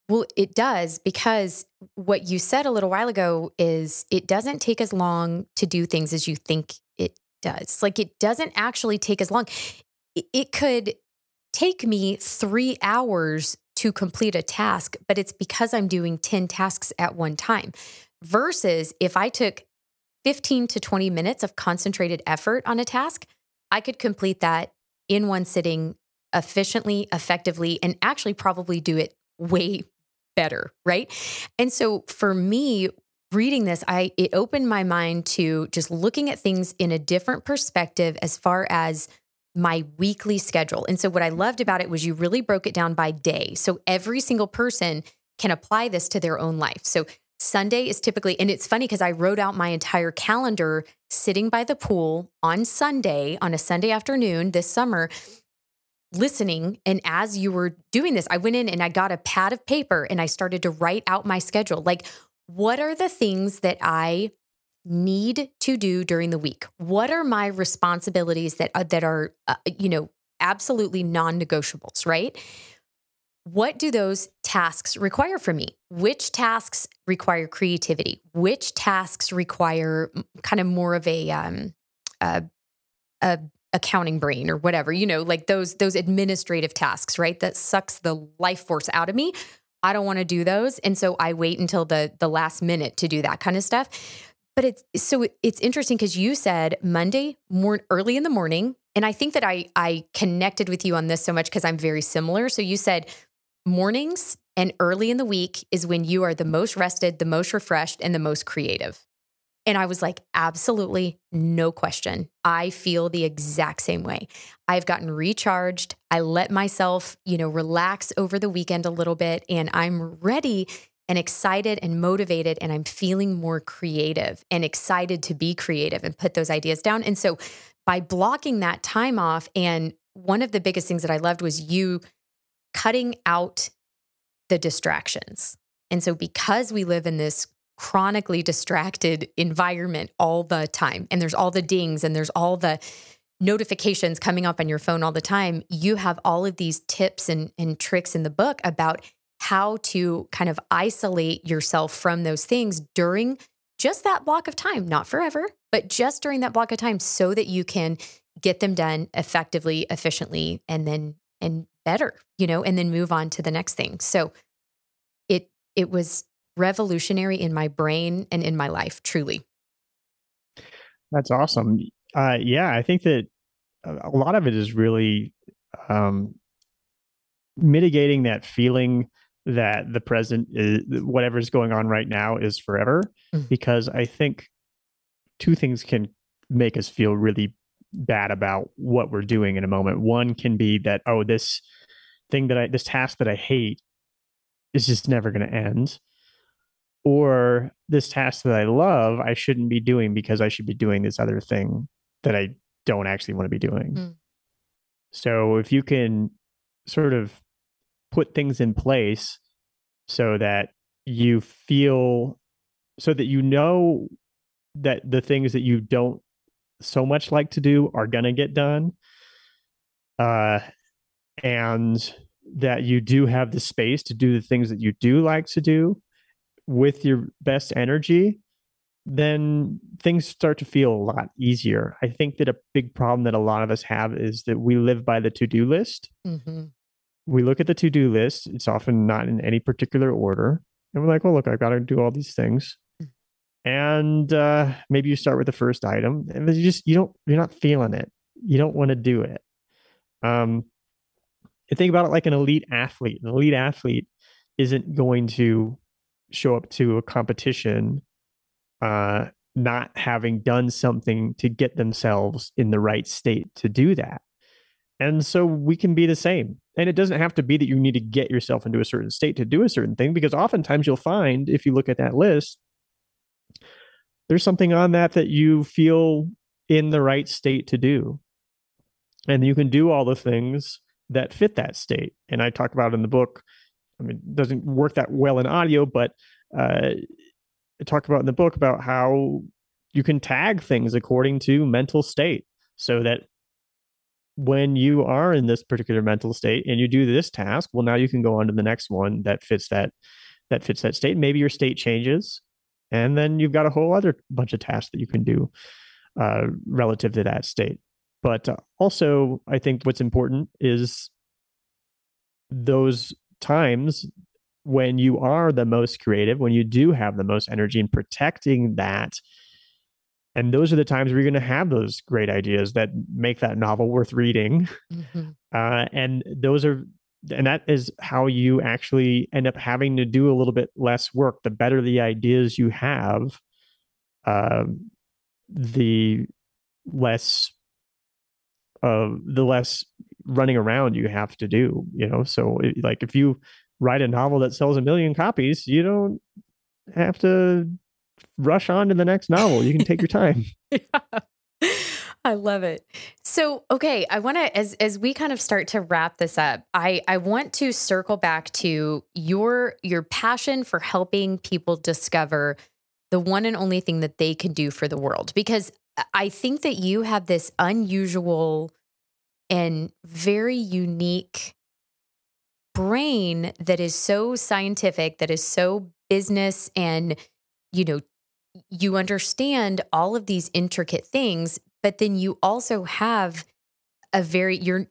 well, it does because what you said a little while ago is it doesn't take as long to do things as you think it does. Like it doesn't actually take as long. It could take me three hours to complete a task, but it's because I'm doing 10 tasks at one time. Versus if I took 15 to 20 minutes of concentrated effort on a task, I could complete that in one sitting efficiently, effectively, and actually probably do it way better. Right. And so for me, reading this i it opened my mind to just looking at things in a different perspective as far as my weekly schedule and so what i loved about it was you really broke it down by day so every single person can apply this to their own life so sunday is typically and it's funny because i wrote out my entire calendar sitting by the pool on sunday on a sunday afternoon this summer listening and as you were doing this i went in and i got a pad of paper and i started to write out my schedule like what are the things that I need to do during the week? What are my responsibilities that uh, that are uh, you know absolutely non-negotiables, right? What do those tasks require from me? Which tasks require creativity? Which tasks require kind of more of a um a, a accounting brain or whatever, you know, like those those administrative tasks, right? That sucks the life force out of me. I don't want to do those. And so I wait until the the last minute to do that kind of stuff. But it's so it's interesting because you said Monday more early in the morning. And I think that I I connected with you on this so much because I'm very similar. So you said mornings and early in the week is when you are the most rested, the most refreshed, and the most creative. And I was like, absolutely no question. I feel the exact same way. I've gotten recharged. I let myself, you know, relax over the weekend a little bit and I'm ready and excited and motivated and I'm feeling more creative and excited to be creative and put those ideas down. And so by blocking that time off and one of the biggest things that I loved was you cutting out the distractions. And so because we live in this chronically distracted environment all the time and there's all the dings and there's all the notifications coming up on your phone all the time you have all of these tips and, and tricks in the book about how to kind of isolate yourself from those things during just that block of time not forever but just during that block of time so that you can get them done effectively efficiently and then and better you know and then move on to the next thing so it it was revolutionary in my brain and in my life, truly. That's awesome. Uh, yeah, I think that a lot of it is really um, mitigating that feeling that the present is whatever's going on right now is forever mm. because i think two things can make us feel really bad about what we're doing in a moment one can be that oh this thing that i this task that i hate is just never going to end or this task that i love i shouldn't be doing because i should be doing this other thing that i don't actually want to be doing mm. so if you can sort of put things in place so that you feel so that you know that the things that you don't so much like to do are going to get done uh and that you do have the space to do the things that you do like to do with your best energy then things start to feel a lot easier. I think that a big problem that a lot of us have is that we live by the to do list. Mm-hmm we look at the to do list. It's often not in any particular order. And we're like, well, look, I've got to do all these things. And uh, maybe you start with the first item and you just, you don't, you're not feeling it. You don't want to do it. Um, you think about it like an elite athlete. An elite athlete isn't going to show up to a competition uh, not having done something to get themselves in the right state to do that. And so we can be the same. And it doesn't have to be that you need to get yourself into a certain state to do a certain thing, because oftentimes you'll find, if you look at that list, there's something on that that you feel in the right state to do. And you can do all the things that fit that state. And I talk about in the book, I mean, it doesn't work that well in audio, but uh, I talk about in the book about how you can tag things according to mental state so that when you are in this particular mental state and you do this task well now you can go on to the next one that fits that that fits that state. Maybe your state changes and then you've got a whole other bunch of tasks that you can do uh, relative to that state but uh, also i think what's important is those times when you are the most creative when you do have the most energy in protecting that and those are the times where you're going to have those great ideas that make that novel worth reading mm-hmm. uh, and those are and that is how you actually end up having to do a little bit less work the better the ideas you have uh, the less uh, the less running around you have to do you know so like if you write a novel that sells a million copies you don't have to rush on to the next novel. You can take your time. yeah. I love it. So, okay, I want to as as we kind of start to wrap this up, I I want to circle back to your your passion for helping people discover the one and only thing that they can do for the world because I think that you have this unusual and very unique brain that is so scientific, that is so business and you know, you understand all of these intricate things, but then you also have a very you're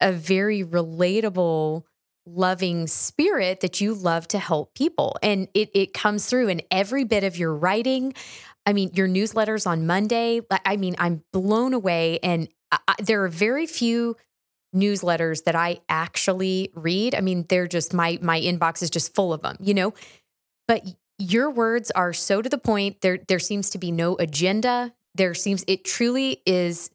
a very relatable loving spirit that you love to help people. And it it comes through in every bit of your writing i mean your newsletters on monday i mean i'm blown away and I, there are very few newsletters that i actually read i mean they're just my my inbox is just full of them you know but your words are so to the point. There there seems to be no agenda. There seems it truly is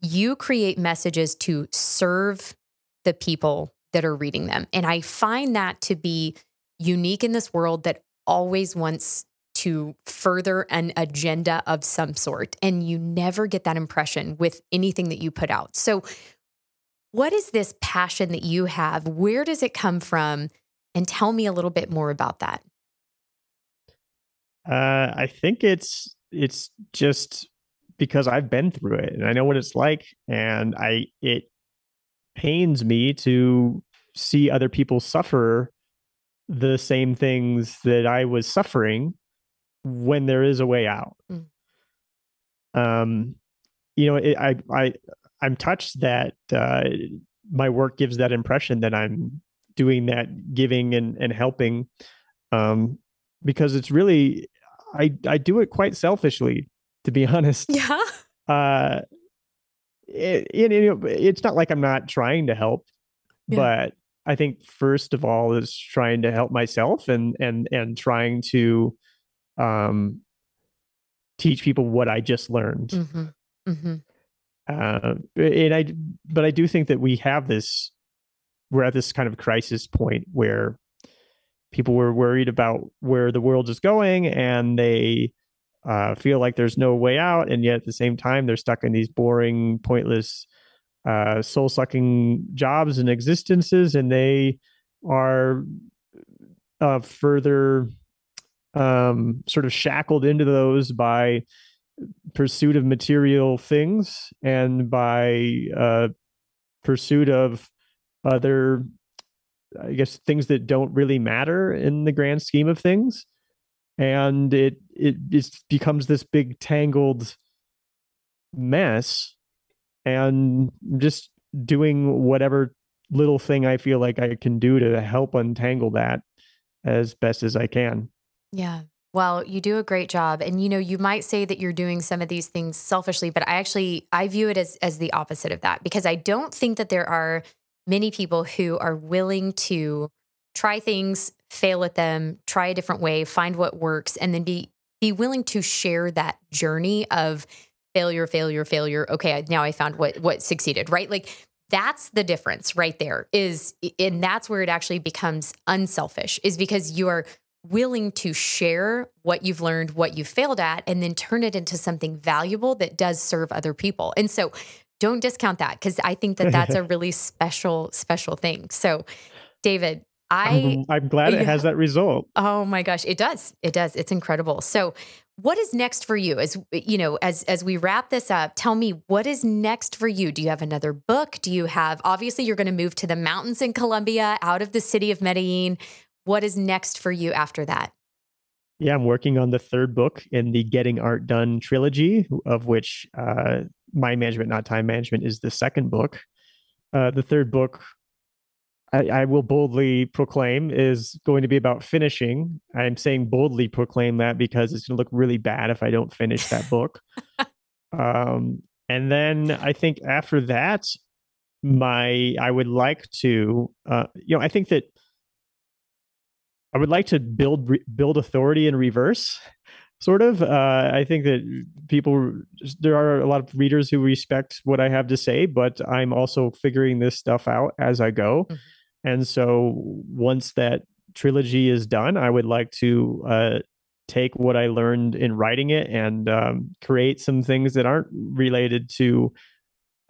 you create messages to serve the people that are reading them. And I find that to be unique in this world that always wants to further an agenda of some sort. And you never get that impression with anything that you put out. So, what is this passion that you have? Where does it come from? And tell me a little bit more about that. Uh, I think it's it's just because I've been through it and I know what it's like, and I it pains me to see other people suffer the same things that I was suffering when there is a way out. Mm. Um, you know, it, I I I'm touched that uh, my work gives that impression that I'm doing that giving and, and helping um, because it's really I I do it quite selfishly, to be honest. Yeah. Uh, it, it, it, it's not like I'm not trying to help, yeah. but I think first of all is trying to help myself and and and trying to um teach people what I just learned. Mm-hmm. Mm-hmm. Uh, and I, but I do think that we have this. We're at this kind of crisis point where people were worried about where the world is going, and they uh, feel like there's no way out, and yet at the same time they're stuck in these boring, pointless, uh, soul-sucking jobs and existences, and they are uh, further um, sort of shackled into those by pursuit of material things and by uh, pursuit of other, I guess, things that don't really matter in the grand scheme of things. And it it, it becomes this big tangled mess, and just doing whatever little thing I feel like I can do to help untangle that as best as I can. Yeah. Well, you do a great job. And you know, you might say that you're doing some of these things selfishly, but I actually I view it as as the opposite of that because I don't think that there are many people who are willing to try things, fail at them, try a different way, find what works and then be be willing to share that journey of failure, failure, failure. Okay, now I found what what succeeded, right? Like that's the difference right there is and that's where it actually becomes unselfish is because you are willing to share what you've learned, what you failed at, and then turn it into something valuable that does serve other people. And so don't discount that because I think that that's a really special, special thing. So, David, I I'm, I'm glad it has that result. Oh my gosh, it does. It does. It's incredible. So, what is next for you as you know as as we wrap this up tell me what is next for you do you have another book do you have obviously you're going to move to the mountains in colombia out of the city of medellin what is next for you after that? Yeah, I'm working on the third book in the Getting Art Done trilogy, of which uh, Mind Management, Not Time Management is the second book. Uh, the third book, I, I, will boldly proclaim, is going to be about finishing. I'm saying boldly proclaim that because it's going to look really bad if I don't finish that book. um, and then I think after that, my I would like to, uh, you know, I think that I would like to build build authority in reverse, sort of. Uh, I think that people there are a lot of readers who respect what I have to say, but I'm also figuring this stuff out as I go. Mm-hmm. And so once that trilogy is done, I would like to uh, take what I learned in writing it and um, create some things that aren't related to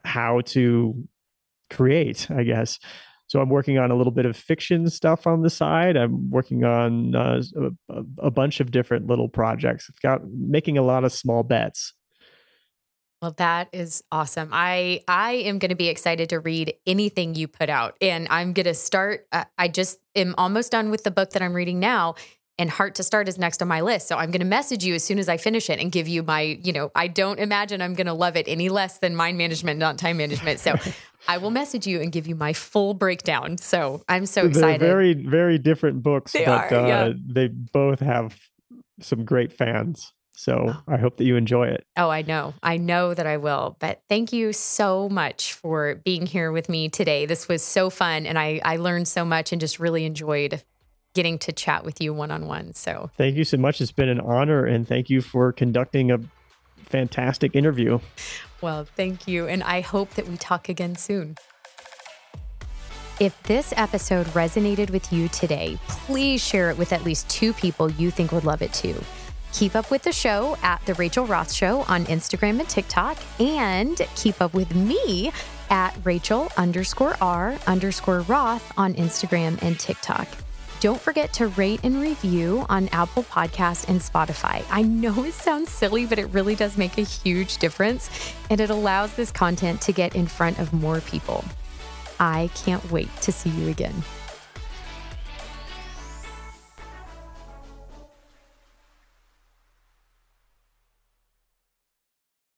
how to create, I guess. So I'm working on a little bit of fiction stuff on the side. I'm working on uh, a, a, bunch of different little projects. I've got making a lot of small bets. Well, that is awesome. I I am going to be excited to read anything you put out, and I'm going to start. Uh, I just am almost done with the book that I'm reading now, and Heart to Start is next on my list. So I'm going to message you as soon as I finish it and give you my, you know, I don't imagine I'm going to love it any less than mind management, not time management. So I will message you and give you my full breakdown. So I'm so excited. They're very, very different books, they but are, uh, yeah. they both have some great fans. So oh. I hope that you enjoy it. Oh, I know. I know that I will. But thank you so much for being here with me today. This was so fun and I, I learned so much and just really enjoyed getting to chat with you one on one. So thank you so much. It's been an honor and thank you for conducting a fantastic interview. Well, thank you. And I hope that we talk again soon. If this episode resonated with you today, please share it with at least two people you think would love it too. Keep up with the show at The Rachel Roth Show on Instagram and TikTok, and keep up with me at Rachel underscore R underscore Roth on Instagram and TikTok. Don't forget to rate and review on Apple Podcast and Spotify. I know it sounds silly, but it really does make a huge difference and it allows this content to get in front of more people. I can't wait to see you again.